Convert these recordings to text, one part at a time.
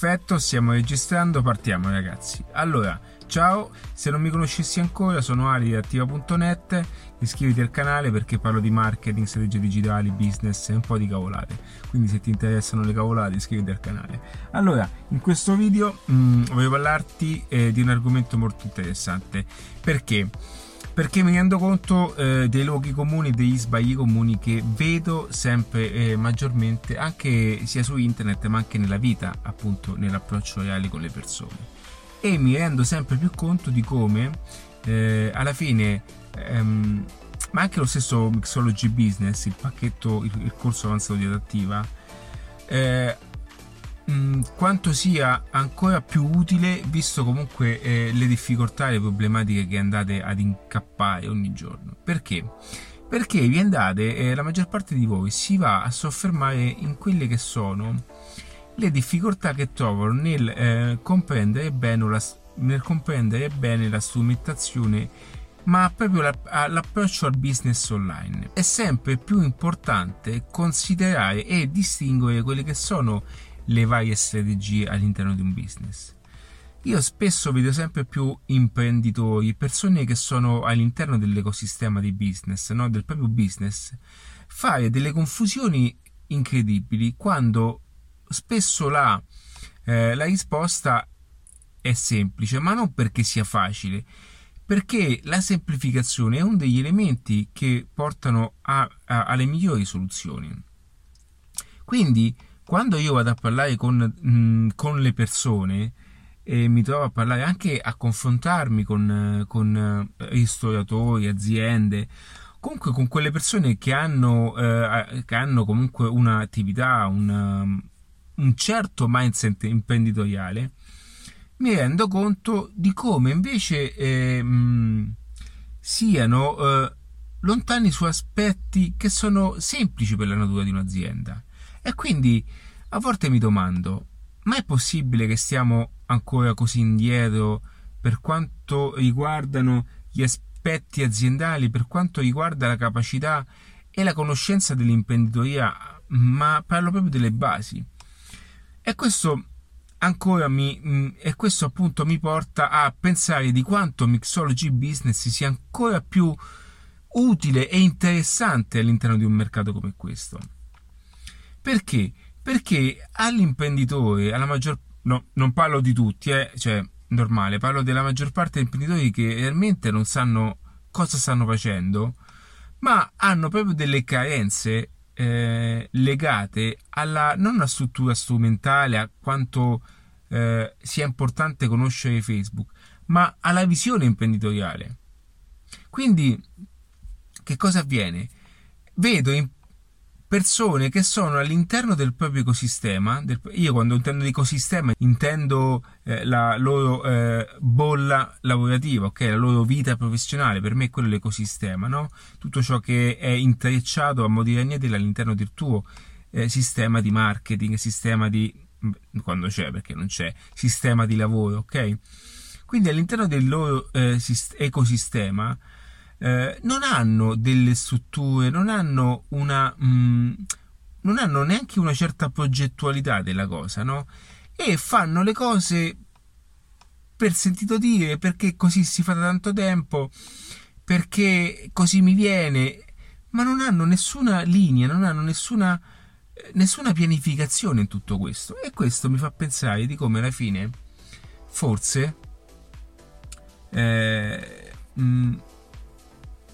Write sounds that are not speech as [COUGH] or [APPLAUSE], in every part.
Perfetto, stiamo registrando, partiamo ragazzi. Allora, ciao, se non mi conoscessi ancora sono Ali di attiva.net, iscriviti al canale perché parlo di marketing, strategie digitali, business e un po' di cavolate. Quindi se ti interessano le cavolate iscriviti al canale. Allora, in questo video mh, mm, voglio parlarti eh, di un argomento molto interessante. Perché? Perché mi rendo conto eh, dei luoghi comuni, degli sbagli comuni che vedo sempre eh, maggiormente anche sia su internet ma anche nella vita, appunto nell'approccio reale con le persone. E mi rendo sempre più conto di come eh, alla fine, ehm, ma anche lo stesso Mixology Business, il pacchetto, il, il corso avanzato di adattiva, Mm, quanto sia ancora più utile visto comunque eh, le difficoltà e le problematiche che andate ad incappare ogni giorno. Perché? Perché vi andate, eh, la maggior parte di voi si va a soffermare in quelle che sono le difficoltà che trovano nel, eh, comprendere, bene la, nel comprendere bene la strumentazione ma proprio l'approccio al business online. È sempre più importante considerare e distinguere quelle che sono le varie strategie all'interno di un business. Io spesso vedo sempre più imprenditori, persone che sono all'interno dell'ecosistema di business, no? del proprio business, fare delle confusioni incredibili quando spesso la, eh, la risposta è semplice, ma non perché sia facile, perché la semplificazione è uno degli elementi che portano a, a, alle migliori soluzioni. Quindi quando io vado a parlare con, mh, mm, con le persone e mi trovo a parlare anche a confrontarmi con, con eh, ristoratori, aziende, comunque con quelle persone che hanno, eh, che hanno comunque un'attività, un, un certo mindset imprenditoriale, mi rendo conto di come invece eh, mh, siano eh, lontani su aspetti che sono semplici per la natura di un'azienda. E quindi a volte mi domando, ma è possibile che stiamo ancora così indietro per quanto riguardano gli aspetti aziendali, per quanto riguarda la capacità e la conoscenza dell'imprenditoria, ma parlo proprio delle basi. E questo ancora mi mm, e questo appunto mi porta a pensare di quanto Mixology Business sia ancora più utile e interessante all'interno di un mercato come questo. Perché? Perché all'imprenditore, alla maggior no, non parlo di tutti, eh, cioè normale, parlo della maggior parte degli imprenditori che realmente non sanno cosa stanno facendo, ma hanno proprio delle carenze eh, legate alla non alla struttura strumentale, a quanto eh, sia importante conoscere Facebook, ma alla visione imprenditoriale. Quindi, che cosa avviene? Vedo in persone che sono all'interno del proprio ecosistema. Del, io quando intendo ecosistema intendo eh, la loro eh, bolla lavorativa, ok? La loro vita professionale. Per me quello è l'ecosistema, no? Tutto ciò che è intrecciato a mo' di all'interno del tuo eh, sistema di marketing, sistema di quando c'è, perché non c'è, sistema di lavoro, ok? Quindi all'interno del loro eh, ecosistema eh, non hanno delle strutture, non hanno una... Mh, mm, non hanno neanche una certa progettualità della cosa, no? E fanno le cose per sentito dire, perché così si fa da tanto tempo, perché così mi viene, ma non hanno nessuna linea, non hanno nessuna, nessuna pianificazione in tutto questo. E questo mi fa pensare di come alla fine, forse, eh, mh, mm,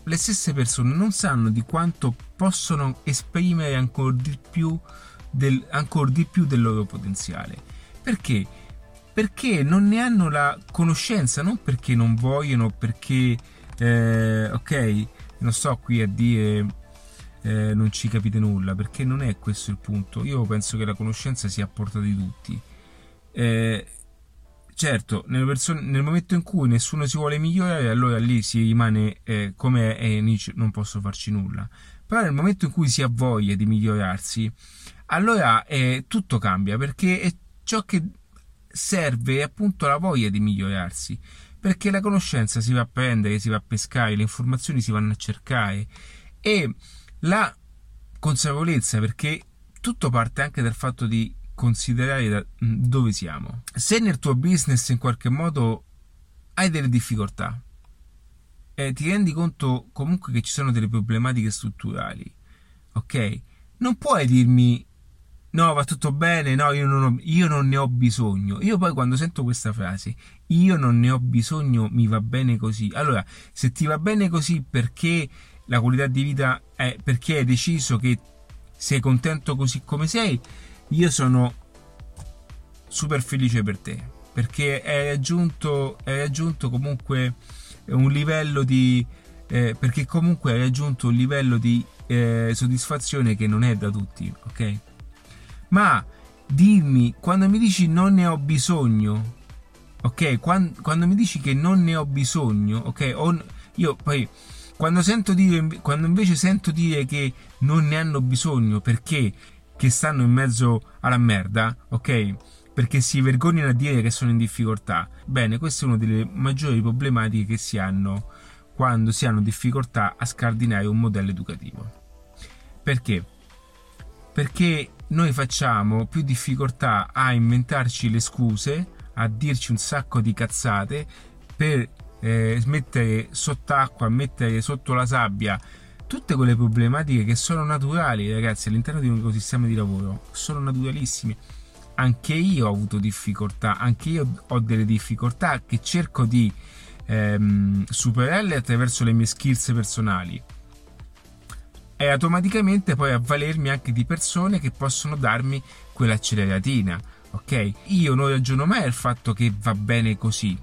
le stesse persone non sanno di quanto possono esprimere ancora di più del, ancora di più del loro potenziale. Perché? Perché non ne hanno la conoscenza, non perché non vogliono, perché, eh, ok, non sto qui a dire eh, non ci capite nulla, perché non è questo il punto. Io penso che la conoscenza sia a portata di tutti. Eh, Certo, persone, nel momento in cui nessuno si vuole migliorare, allora lì si rimane eh, come è e non posso farci nulla. Però nel momento in cui si ha voglia di migliorarsi, allora eh, tutto cambia perché è ciò che serve è appunto la voglia di migliorarsi. Perché la conoscenza si va a prendere, si va a pescare, le informazioni si vanno a cercare e la consapevolezza, perché tutto parte anche dal fatto di considerare da, dove siamo. Se nel tuo business in qualche modo hai delle difficoltà, eh, ti rendi conto comunque che ci sono delle problematiche strutturali, ok? Non puoi dirmi no, va tutto bene, no, io non, ho, io non, ne ho bisogno. Io poi quando sento questa frase, io non ne ho bisogno, mi va bene così. Allora, se ti va bene così perché la qualità di vita è perché hai deciso che sei contento così come sei, io sono super felice per te, perché hai raggiunto, hai raggiunto comunque un livello di... Eh, perché comunque hai raggiunto un livello di eh, soddisfazione che non è da tutti, ok? Ma dimmi, quando mi dici non ne ho bisogno, ok? Quando, quando mi dici che non ne ho bisogno, ok? O, io poi quando, sento dire, quando invece sento dire che non ne hanno bisogno perché che stanno in mezzo alla merda, ok? Perché si vergognano a dire che sono in difficoltà. Bene, questa è una delle maggiori problematiche che si hanno quando si hanno difficoltà a scardinare un modello educativo. Perché? Perché noi facciamo più difficoltà a inventarci le scuse, a dirci un sacco di cazzate per eh, mettere sott'acqua, mettere sotto la sabbia tutte quelle problematiche che sono naturali, ragazzi, all'interno di un ecosistema di lavoro, sono naturalissime. Anche io ho avuto difficoltà, anche io ho delle difficoltà che cerco di ehm, superarle attraverso le mie skills personali e automaticamente poi avvalermi anche di persone che possono darmi quell'acceleratina, ok? Io non ragiono mai al fatto che va bene così,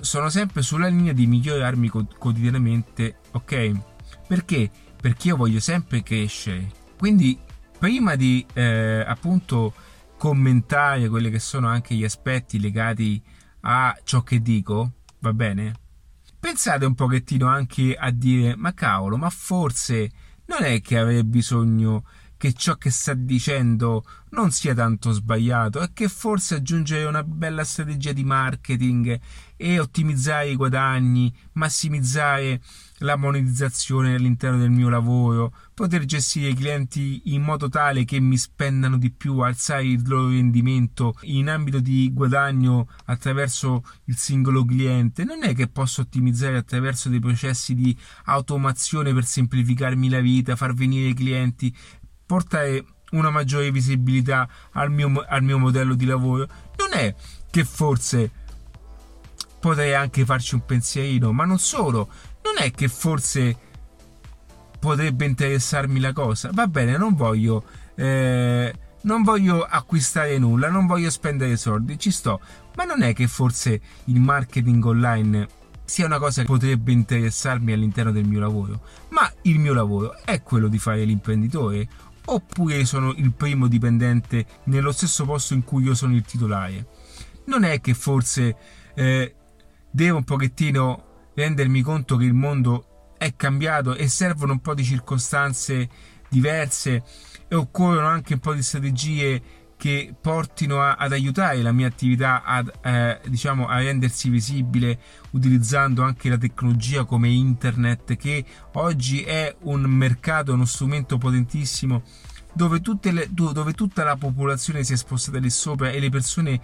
sono sempre sulla linea di migliorarmi quotidianamente, ok? Perché? Perché io voglio sempre crescere. Quindi, prima di eh, appunto commentare quelli che sono anche gli aspetti legati a ciò che dico, va bene? Pensate un pochettino anche a dire, ma cavolo, ma forse non è che avrei bisogno che ciò che sta dicendo non sia tanto sbagliato e che forse aggiungere una bella strategia di marketing e ottimizzare i guadagni, massimizzare la monetizzazione all'interno del mio lavoro, poter gestire i clienti in modo tale che mi spendano di più, alzare il loro rendimento in ambito di guadagno attraverso il singolo cliente. Non è che posso ottimizzare attraverso dei processi di automazione per semplificarmi la vita, far venire i clienti, portare una maggiore visibilità al mio, al mio modello di lavoro. Non è che forse potrei anche farci un pensierino, ma non solo, non è che forse potrebbe interessarmi la cosa. Va bene, non voglio, eh, non voglio acquistare nulla, non voglio spendere soldi, ci sto, ma non è che forse il marketing online sia una cosa che potrebbe interessarmi all'interno del mio lavoro, ma il mio lavoro è quello di fare l'imprenditore oppure sono il primo dipendente nello stesso posto in cui io sono il titolare. Non è che forse eh, devo un pochettino rendermi conto che il mondo è cambiato e servono un po' di circostanze diverse e occorrono anche un po' di strategie che portino a, ad aiutare la mia attività ad, eh, diciamo, a rendersi visibile utilizzando anche la tecnologia come internet che oggi è un mercato, uno strumento potentissimo dove, le, dove tutta la popolazione si è spostata lì sopra e le persone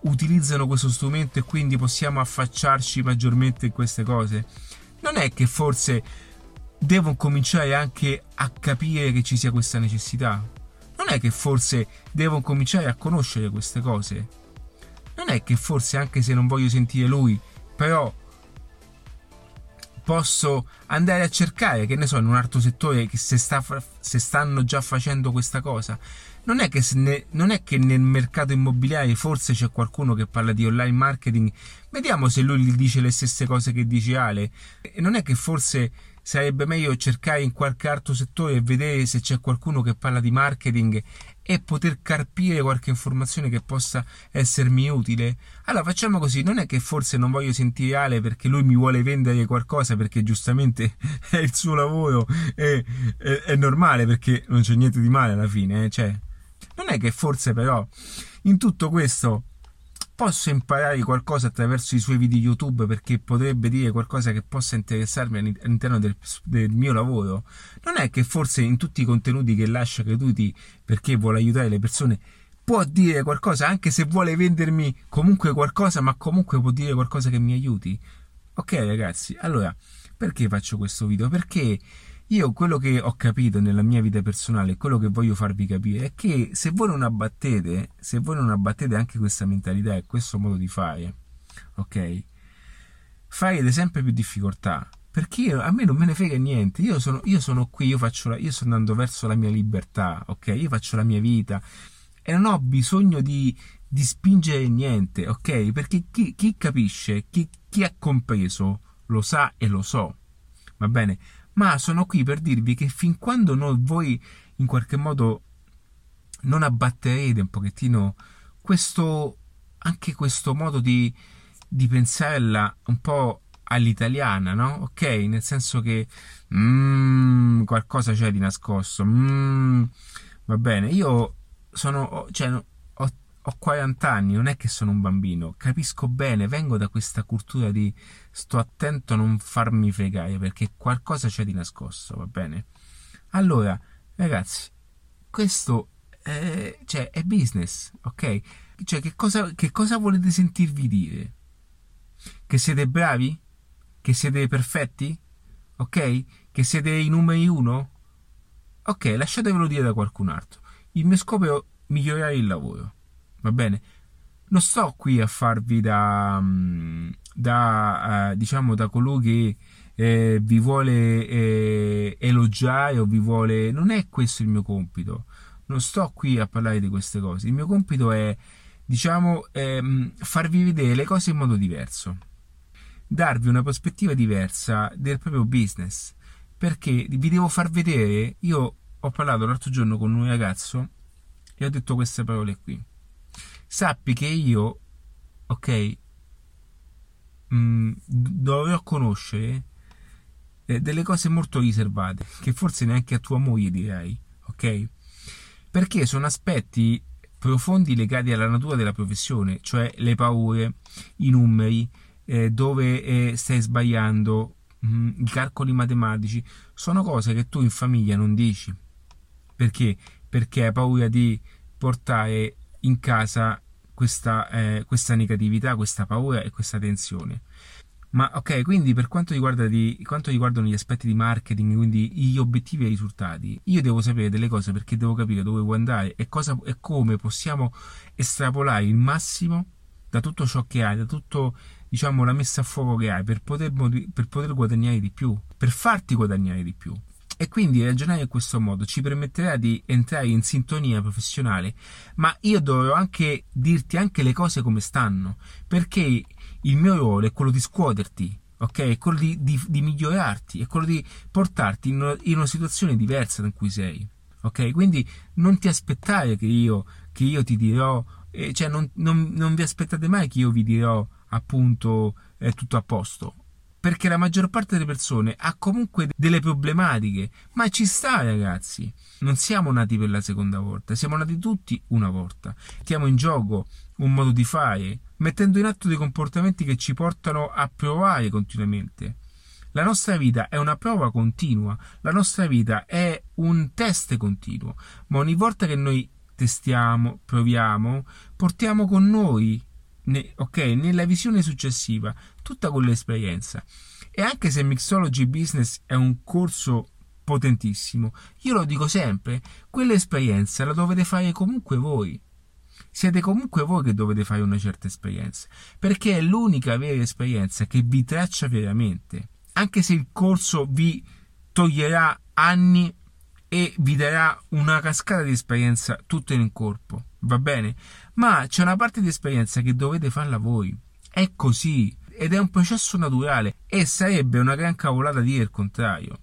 utilizzano questo strumento e quindi possiamo affacciarci maggiormente in queste cose. Non è che forse devo cominciare anche a capire che ci sia questa necessità? Non è che forse devo cominciare a conoscere queste cose? Non è che forse anche se non voglio sentire lui, però posso andare a cercare, che ne so, in un altro settore che se, sta, se stanno già facendo questa cosa. Non è, ne, non è, che nel mercato immobiliare forse c'è qualcuno che parla di online marketing, vediamo se lui gli dice le stesse cose che dice Ale. Non è che forse sarebbe meglio cercare in qualche altro settore e vedere se c'è qualcuno che parla di marketing e poter carpire qualche informazione che possa essermi utile. Allora facciamo così, non è che forse non voglio sentire Ale perché lui mi vuole vendere qualcosa perché giustamente [LAUGHS] è il suo lavoro, è, è, è normale perché non c'è niente di male alla fine, eh? cioè, non è che forse però in tutto questo posso imparare qualcosa attraverso i suoi video YouTube perché potrebbe dire qualcosa che possa interessarmi all'interno del, del, mio lavoro? Non è che forse in tutti i contenuti che lascia creduti perché vuole aiutare le persone può dire qualcosa anche se vuole vendermi comunque qualcosa, ma comunque può dire qualcosa che mi aiuti? Ok ragazzi, allora perché faccio questo video? Perché io quello che ho capito nella mia vita personale, quello che voglio farvi capire, è che se voi non abbattete, se voi non abbattete anche questa mentalità e questo modo di fare, ok? Farete sempre più difficoltà. Perché io, a me non me ne frega niente. Io sono, io sono qui, io, la, io sto andando verso la mia libertà, ok? Io faccio la mia vita e non ho bisogno di, di spingere niente, ok? Perché chi, chi capisce, chi, chi ha compreso, lo sa e lo so. Va bene? Ma sono qui per dirvi che fin quando noi, voi in qualche modo non abbatterete un pochettino questo, anche questo modo di, di pensarla un po' all'italiana, no? Ok, nel senso che mm, qualcosa c'è di nascosto. Mm, va bene, io sono, cioè, ho 40 anni, non è che sono un bambino, capisco bene, vengo da questa cultura di sto attento a non farmi fregare perché qualcosa c'è di nascosto, va bene? Allora, ragazzi, questo è, cioè, è business, ok? Cioè, che cosa, che cosa volete sentirvi dire? Che siete bravi? Che siete perfetti? Ok? Che siete i numeri uno? Ok, lasciatevelo dire da qualcun altro. Il mio scopo è migliorare il lavoro va bene? Non sto qui a farvi da, mm, da uh, diciamo, da colui che eh, vi vuole eh, elogiare o vi vuole... Non è questo il mio compito. Non sto qui a parlare di queste cose. Il mio compito è, diciamo, ehm, farvi vedere le cose in modo diverso. Darvi una prospettiva diversa del proprio business. Perché vi devo far vedere... Io ho parlato l'altro giorno con un ragazzo e ho detto queste parole qui sappi che io, ok, mm, dovrò conoscere eh, delle cose molto riservate, che forse neanche a tua moglie direi, ok? Perché sono aspetti profondi legati alla natura della professione, cioè le paure, i numeri, eh, dove eh, stai sbagliando, mh, mm, i calcoli matematici, sono cose che tu in famiglia non dici. Perché? Perché hai paura di portare in casa questa, eh, questa negatività, questa paura e questa tensione. Ma ok, quindi per quanto, riguarda di, quanto riguardano gli aspetti di marketing, quindi gli obiettivi e i risultati, io devo sapere delle cose perché devo capire dove vuoi andare e, cosa, e come possiamo estrapolare il massimo da tutto ciò che hai, da tutto diciamo la messa a fuoco che hai per poter, per poter guadagnare di più, per farti guadagnare di più. E quindi ragionare in questo modo ci permetterà di entrare in sintonia professionale, ma io dovrò anche dirti anche le cose come stanno, perché il mio ruolo è quello di scuoterti, ok? È quello di, di, di migliorarti, è quello di portarti in una, in una, situazione diversa da cui sei, ok? Quindi non ti aspettare che io, che io ti dirò, eh, cioè non, non, non, vi aspettate mai che io vi dirò appunto è tutto a posto perché la maggior parte delle persone ha comunque delle problematiche, ma ci sta ragazzi, non siamo nati per la seconda volta, siamo nati tutti una volta, mettiamo in gioco un modo di fare, mettendo in atto dei comportamenti che ci portano a provare continuamente. La nostra vita è una prova continua, la nostra vita è un test continuo, ma ogni volta che noi testiamo, proviamo, portiamo con noi ne, ok, nella visione successiva, tutta quell'esperienza. E anche se Mixology Business è un corso potentissimo, io lo dico sempre, quell'esperienza la dovete fare comunque voi. Siete comunque voi che dovete fare una certa esperienza, perché è l'unica vera esperienza che vi traccia veramente. Anche se il corso vi toglierà anni e vi darà una cascata di esperienza tutto in corpo, va bene? Ma c'è una parte di esperienza che dovete farla voi. È così ed è un processo naturale e sarebbe una gran cavolata dire il contrario.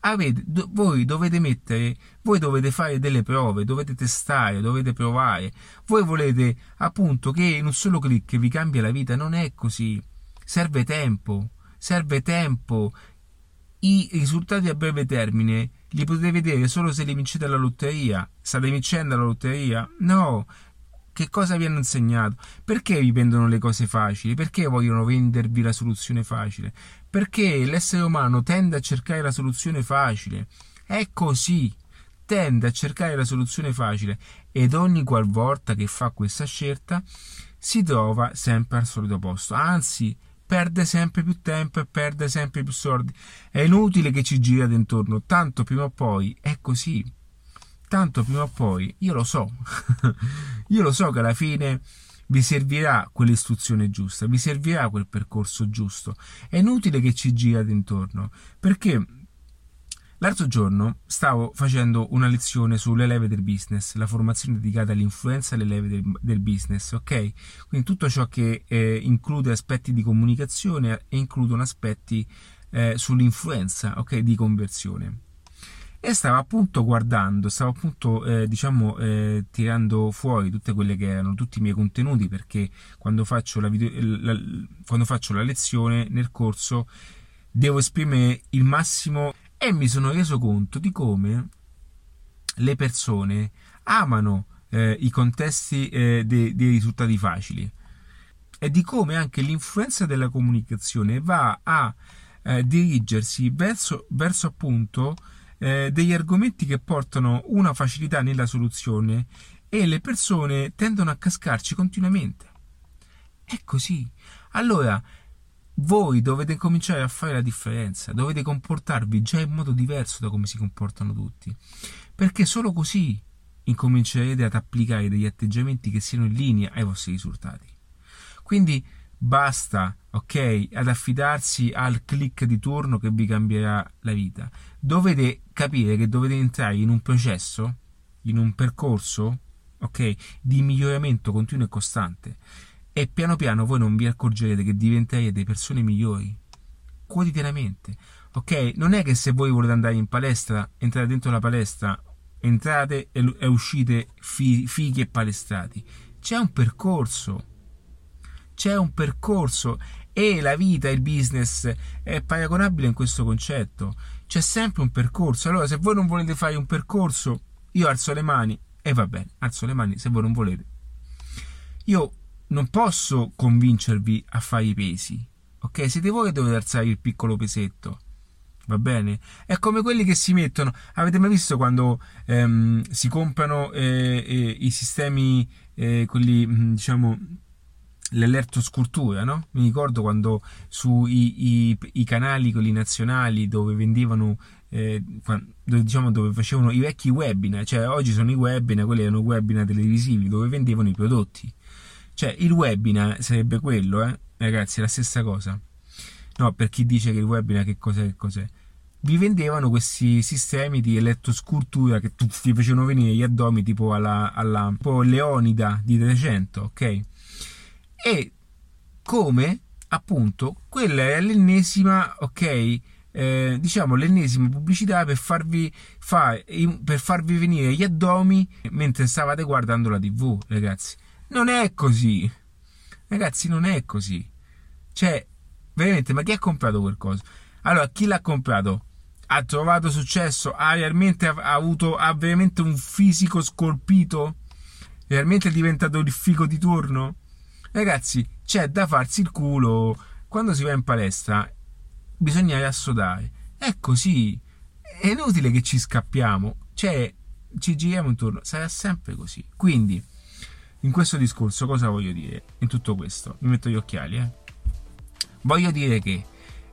Avete, do, voi dovete mettere, voi dovete fare delle prove, dovete testare, dovete provare. Voi volete appunto che in un solo clic vi cambia la vita, non è così. Serve tempo, serve tempo. I risultati a breve termine li potete vedere solo se li vincete alla lotteria. State vincendo la lotteria? No, Che cosa vi hanno insegnato? Perché vi vendono le cose facili? Perché vogliono vendervi la soluzione facile? Perché l'essere umano tende a cercare la soluzione facile. È così. Tende a cercare la soluzione facile ed ogni qualvolta che fa questa scelta si trova sempre al solito posto. Anzi, perde sempre più tempo e perde sempre più soldi. È inutile che ci girate intorno, tanto prima o poi è così. Tanto prima o poi, io lo so, [LAUGHS] io lo so che alla fine vi servirà quell'istruzione giusta, vi servirà quel percorso giusto. È inutile che ci girate intorno, perché L'altro giorno stavo facendo una lezione sulle leve del business, la formazione dedicata all'influenza e alle leve del, del, business, ok? Quindi tutto ciò che eh, include aspetti di comunicazione e includono aspetti eh, sull'influenza, ok? Di conversione. E stavo appunto guardando, stavo appunto, eh, diciamo, eh, tirando fuori tutte quelle che erano tutti i miei contenuti perché quando faccio la, video, la, quando faccio la lezione nel corso devo esprimere il massimo e mi sono reso conto di come le persone amano eh, i contesti eh, dei, dei risultati facili e di come anche l'influenza della comunicazione va a eh, dirigersi verso, verso appunto eh, degli argomenti che portano una facilità nella soluzione e le persone tendono a cascarci continuamente. È così. Allora, voi dovete cominciare a fare la differenza, dovete comportarvi già in modo diverso da come si comportano tutti, perché solo così incomincerete ad applicare degli atteggiamenti che siano in linea ai vostri risultati. Quindi basta, ok, ad affidarsi al click di turno che vi cambierà la vita. Dovete capire che dovete entrare in un processo, in un percorso, ok, di miglioramento continuo e costante e piano piano voi non vi accorgerete che diventerete persone migliori quotidianamente. Ok? Non è che se voi volete andare in palestra, entrate dentro la palestra, entrate e, e uscite fi, fighi e palestrati. C'è un percorso. C'è un percorso e la vita, il business è paragonabile in questo concetto. C'è sempre un percorso. Allora, se voi non volete fare un percorso, io alzo le mani e va bene, alzo le mani se voi non volete. Io non posso convincervi a fare i pesi. Ok? Siete voi che dovete alzare il piccolo pesetto. Va bene? È come quelli che si mettono. Avete mai visto quando ehm, si comprano eh, eh, i sistemi, eh, quelli mm, diciamo l'elettroscultura, no? Mi ricordo quando sui i, i canali, quelli nazionali, dove vendevano, eh, dove, diciamo, dove facevano i vecchi webinar, cioè oggi sono i webinar, quelli erano webinar televisivi, dove vendevano i prodotti. Cioè, il webinar sarebbe quello, eh? Ragazzi, è la stessa cosa. No, per chi dice che il webinar che cos'è, che cos'è. Vi vendevano questi sistemi di elettroscultura che ti facevano venire gli addomi tipo alla, alla tipo Leonida di 300, ok? E come appunto quella è l'ennesima, ok? Eh, diciamo l'ennesima pubblicità per farvi, fa, per farvi venire gli addomi mentre stavate guardando la tv, ragazzi. Non è così. Ragazzi, non è così. Cioè, veramente, ma chi ha comprato qualcosa? Allora, chi l'ha comprato? Ha trovato successo? Ha realmente ha avuto ha veramente un fisico scolpito? Realmente è diventato il figo di turno? Ragazzi, c'è da farsi il culo. Quando si va in palestra, bisogna riassodare. È così. È inutile che ci scappiamo. Cioè, ci giriamo intorno. Sarà sempre così. Quindi in questo discorso cosa voglio dire? In tutto questo, mi metto gli occhiali, eh. Voglio dire che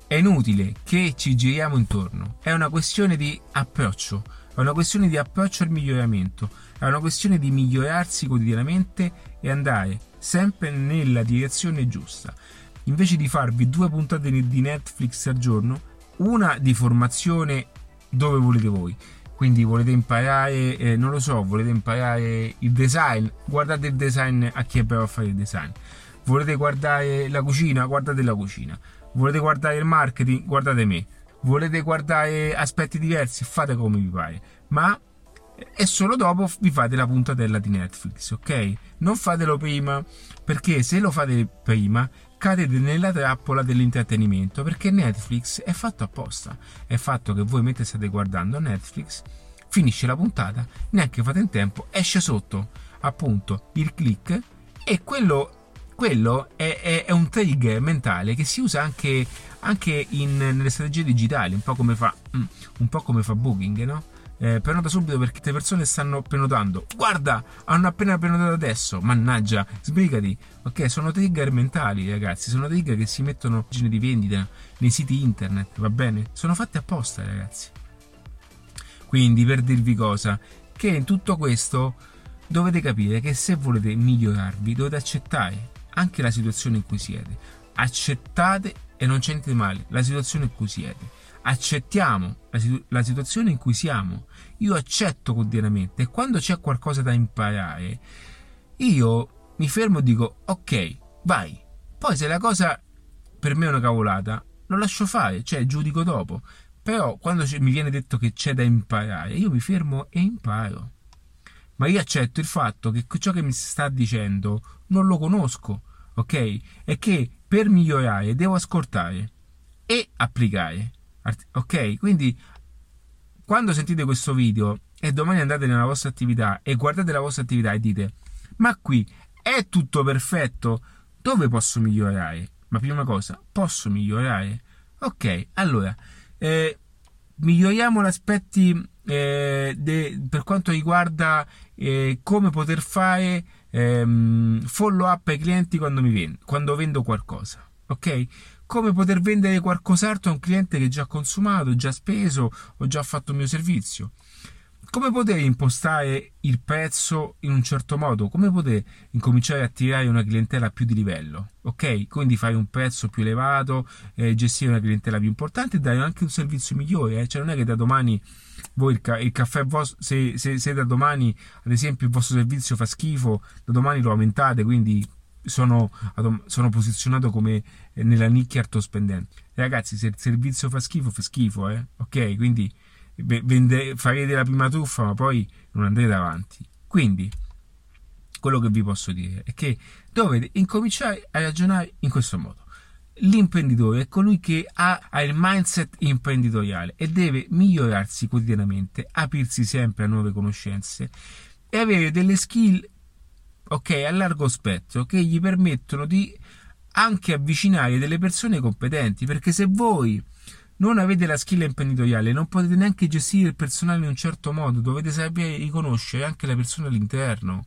è inutile che ci giriamo intorno, è una questione di approccio, è una questione di approccio al miglioramento, è una questione di migliorarsi quotidianamente e andare sempre nella direzione giusta. Invece di farvi due puntate di Netflix al giorno, una di formazione dove volete voi quindi volete imparare, eh, non lo so, volete imparare il design, guardate il design a chi è bravo a fare il design. Volete guardare la cucina, guardate la cucina. Volete guardare il marketing, guardate me. Volete guardare aspetti diversi, fate come vi pare. Ma e solo dopo vi fate la puntatella di Netflix, ok? Non fatelo prima, perché se lo fate prima cadete nella trappola dell'intrattenimento perché Netflix è fatto apposta. È fatto che voi mentre state guardando Netflix, finisce la puntata, neanche fate in tempo, esce sotto appunto il click e quello, quello è, è, è, un trigger mentale che si usa anche, anche in, nelle strategie digitali, un po' come fa, mm, un po come fa Booking, no? Eh, prenota subito perché le persone stanno prenotando. Guarda, hanno appena prenotato adesso. Mannaggia, sbrigati. Ok, sono trigger mentali, ragazzi. Sono trigger che si mettono di vendita nei siti internet, va bene? Sono fatti apposta, ragazzi. Quindi, per dirvi cosa, che in tutto questo dovete capire che se volete migliorarvi dovete accettare anche la situazione in cui siete. Accettate e non c'entrate male la situazione in cui siete. Accettiamo la, situ- la situazione in cui siamo. Io accetto quotidianamente e quando c'è qualcosa da imparare, io mi fermo e dico ok, vai. Poi se la cosa per me è una cavolata, lo lascio fare, cioè giudico dopo. Però quando mi viene detto che c'è da imparare, io mi fermo e imparo ma io accetto il fatto che ciò che mi sta dicendo non lo conosco, ok? E che per migliorare devo ascoltare e applicare, ok? Quindi quando sentite questo video e domani andate nella vostra attività e guardate la vostra attività e dite ma qui è tutto perfetto, dove posso migliorare? Ma prima cosa, posso migliorare? Ok, allora, eh, miglioriamo gli aspetti eh, de, per quanto riguarda eh, come poter fare ehm, follow up ai clienti quando, vendo, quando vendo qualcosa. Ok? Come poter vendere qualcos'altro a un cliente che già consumato, già speso o già fatto il mio servizio come poter impostare il prezzo in un certo modo, come poter incominciare a attirare una clientela più di livello, ok? Quindi fare un prezzo più elevato, eh, gestire una clientela più importante e dare anche un servizio migliore, eh? cioè non è che da domani voi il, ca- il caffè vostro, se, se, se, da domani ad esempio il vostro servizio fa schifo, da domani lo aumentate, quindi sono, sono posizionato come eh, nella nicchia artospendente. Ragazzi, se il servizio fa schifo, fa schifo, eh? ok? Quindi vende, farete la prima truffa, ma poi non andrete avanti. Quindi, quello che vi posso dire è che dovete incominciare a ragionare in questo modo. L'imprenditore è colui che ha, ha, il mindset imprenditoriale e deve migliorarsi quotidianamente, aprirsi sempre a nuove conoscenze e avere delle skill ok a largo spettro che gli permettono di anche avvicinare delle persone competenti perché se voi non avete la skill imprenditoriale, non potete neanche gestire il personale in un certo modo, dovete sapere riconoscere anche la persona all'interno.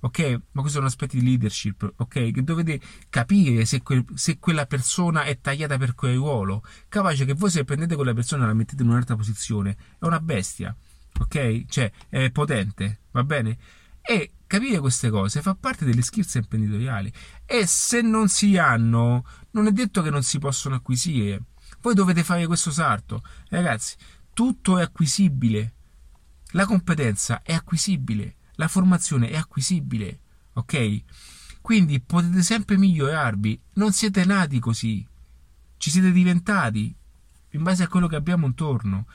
Ok? Ma questi sono aspetti di leadership, ok? Che dovete capire se, que- se quella persona è tagliata per quel ruolo. Capace che voi se prendete quella persona e la mettete in un'altra posizione, è una bestia, ok? Cioè, è potente, va bene? E capire queste cose fa parte delle skills imprenditoriali. E se non si hanno, non è detto che non si possono acquisire. Voi dovete fare questo salto. Ragazzi, tutto è acquisibile. La competenza è acquisibile. La formazione è acquisibile. Ok? Quindi potete sempre migliorarvi. Non siete nati così. Ci siete diventati in base a quello che abbiamo intorno.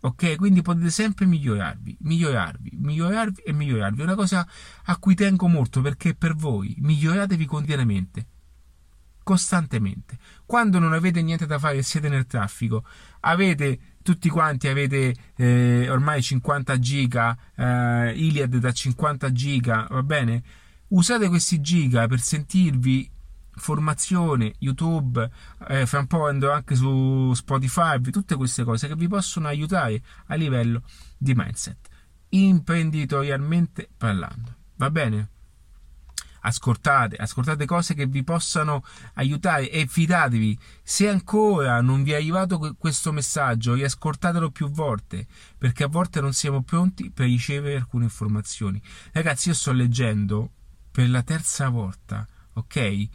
Ok, quindi potete sempre migliorarvi, migliorarvi, migliorarvi e migliorarvi. È una cosa a cui tengo molto perché per voi miglioratevi continuamente costantemente. Quando non avete niente da fare e siete nel traffico, avete tutti quanti avete eh, ormai 50 giga, eh, Iliad da 50 giga, va bene? Usate questi giga per sentirvi formazione, YouTube, eh, fra un po' andrò anche su Spotify, tutte queste cose che vi possono aiutare a livello di mindset, imprenditorialmente parlando. Va bene? ascoltate, ascoltate cose che vi possano aiutare e fidatevi. Se ancora non vi è arrivato questo messaggio, riascoltatelo più volte, perché a volte non siamo pronti per ricevere alcune informazioni. Ragazzi, io sto leggendo per la terza volta, ok?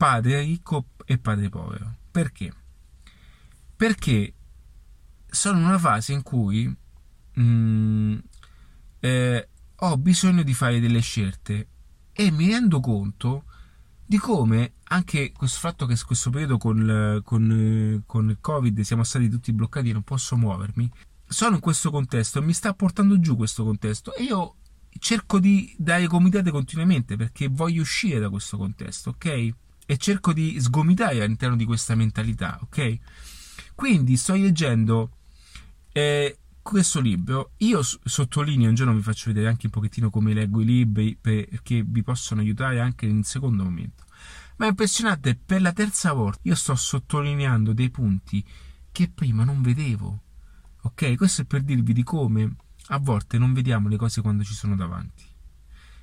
Padre ricco e padre povero. Perché? Perché sono in una fase in cui mm, eh, ho bisogno di fare delle scelte e mi rendo conto di come anche questo fatto che questo periodo con, con, con il covid siamo stati tutti bloccati e non posso muovermi sono in questo contesto e mi sta portando giù questo contesto e io cerco di dare comitate continuamente perché voglio uscire da questo contesto ok e cerco di sgomitare all'interno di questa mentalità ok? Quindi sto leggendo eh, questo libro. Io sottolineo un giorno vi faccio vedere anche un pochettino come leggo i libri perché vi possono aiutare anche in un secondo momento. Ma è impressionante per la terza volta io sto sottolineando dei punti che prima non vedevo ok? Questo è per dirvi di come a volte non vediamo le cose quando ci sono davanti.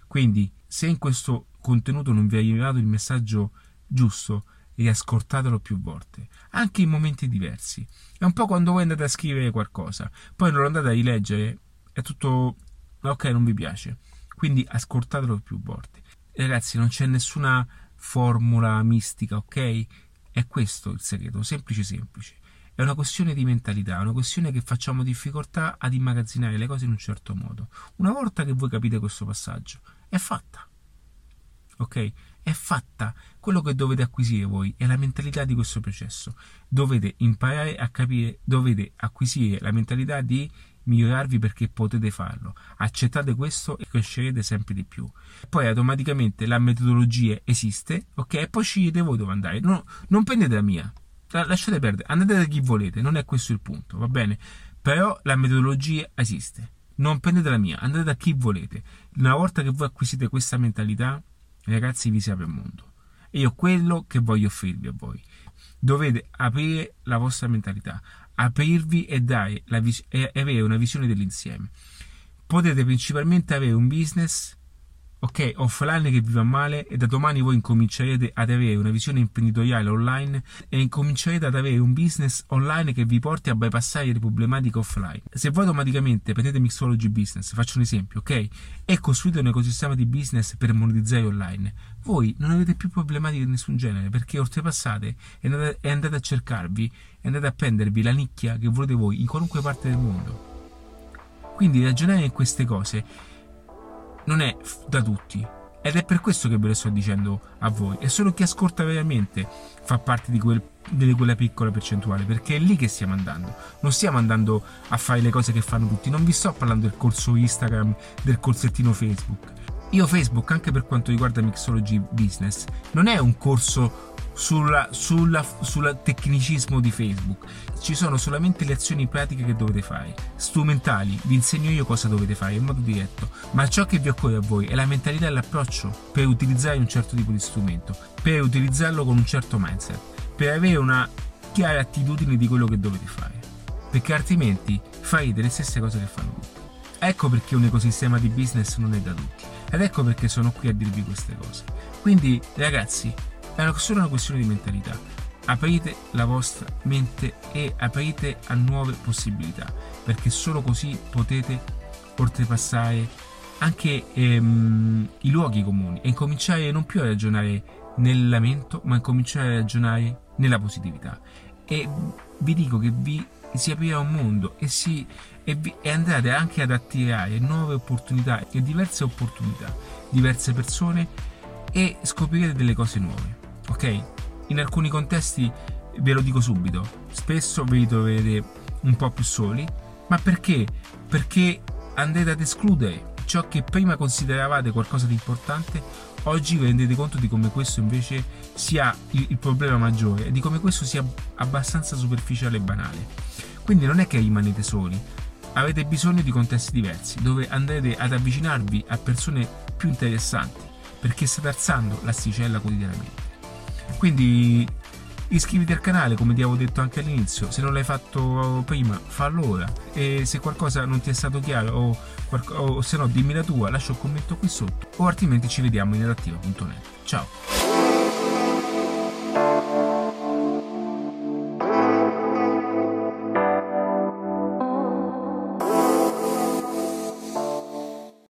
Quindi se in questo contenuto non vi è arrivato il messaggio giusto riascoltatelo più volte, anche in momenti diversi. È un po' quando voi andate a scrivere qualcosa, poi non lo andate a rileggere, è tutto ok, non vi piace. Quindi ascoltatelo più volte. Ragazzi, non c'è nessuna formula mistica, ok? È questo il segreto, semplice semplice. È una questione di mentalità, è una questione che facciamo difficoltà ad immagazzinare le cose in un certo modo. Una volta che voi capite questo passaggio, è fatta. Ok? È fatta. Quello che dovete acquisire voi è la mentalità di questo processo. Dovete imparare a capire, dovete acquisire la mentalità di migliorarvi perché potete farlo. Accettate questo e crescerete sempre di più. Poi automaticamente la metodologia esiste, ok? E poi scegliete voi dove andare. No, non prendete la mia, lasciate perdere, andate da chi volete, non è questo il punto, va bene? Però la metodologia esiste. Non prendete la mia, andate da chi volete. Una volta che voi acquisite questa mentalità, ragazzi vi si apre il mondo. E io quello che voglio offrirvi a voi. Dovete aprire la vostra mentalità, aprirvi e, vis- e avere una visione dell'insieme. Potete principalmente avere un business ok, offline che vi va male e da domani voi incomincerete ad avere una visione imprenditoriale online e incomincerete ad avere un business online che vi porti a bypassare le problematiche offline. Se voi automaticamente prendete Mixology Business, faccio un esempio, ok, e costruite un ecosistema di business per monetizzare online, voi non avete più problematiche di nessun genere perché oltrepassate e andate, a cercarvi e andate a prendervi la nicchia che volete voi in qualunque parte del mondo. Quindi ragionare in queste cose non è da tutti. Ed è per questo che ve lo sto dicendo a voi. E solo chi ascolta veramente fa parte di, quel, di quella piccola percentuale, perché è lì che stiamo andando. Non stiamo andando a fare le cose che fanno tutti. Non vi sto parlando del corso Instagram, del corsettino Facebook. Io Facebook, anche per quanto riguarda Mixology Business, non è un corso sulla, sulla, sul tecnicismo di Facebook. Ci sono solamente le azioni pratiche che dovete fare, strumentali, vi insegno io cosa dovete fare in modo diretto, ma ciò che vi occorre a voi è la mentalità e l'approccio per utilizzare un certo tipo di strumento, per utilizzarlo con un certo mindset, per avere una chiara attitudine di quello che dovete fare, perché altrimenti farete le stesse cose che fanno tutti. Ecco perché un ecosistema di business non è da tutti ed ecco perché sono qui a dirvi queste cose. Quindi ragazzi, è solo una questione di mentalità. Aprite la vostra mente e aprite a nuove possibilità, perché solo così potete oltrepassare anche ehm, i luoghi comuni e incominciare non più a ragionare nel lamento, ma incominciare a ragionare nella positività. E vi dico che vi si aprirà un mondo e, si, e, vi, e andrete anche ad attirare nuove opportunità e diverse opportunità, diverse persone e scoprirete delle cose nuove ok? In alcuni contesti, ve lo dico subito, spesso vi troverete un po' più soli, ma perché? Perché andrete ad escludere ciò che prima consideravate qualcosa di importante, oggi vi rendete conto di come questo invece sia il, problema maggiore di come questo sia abbastanza superficiale e banale. Quindi non è che rimanete soli, avete bisogno di contesti diversi, dove andrete ad avvicinarvi a persone più interessanti, perché state alzando l'asticella quotidianamente. Quindi iscriviti al canale come ti avevo detto anche all'inizio. Se non l'hai fatto prima fallo ora. E se qualcosa non ti è stato chiaro o, o se no dimmi la tua lascia un commento qui sotto o altrimenti ci vediamo in adattiva.net ciao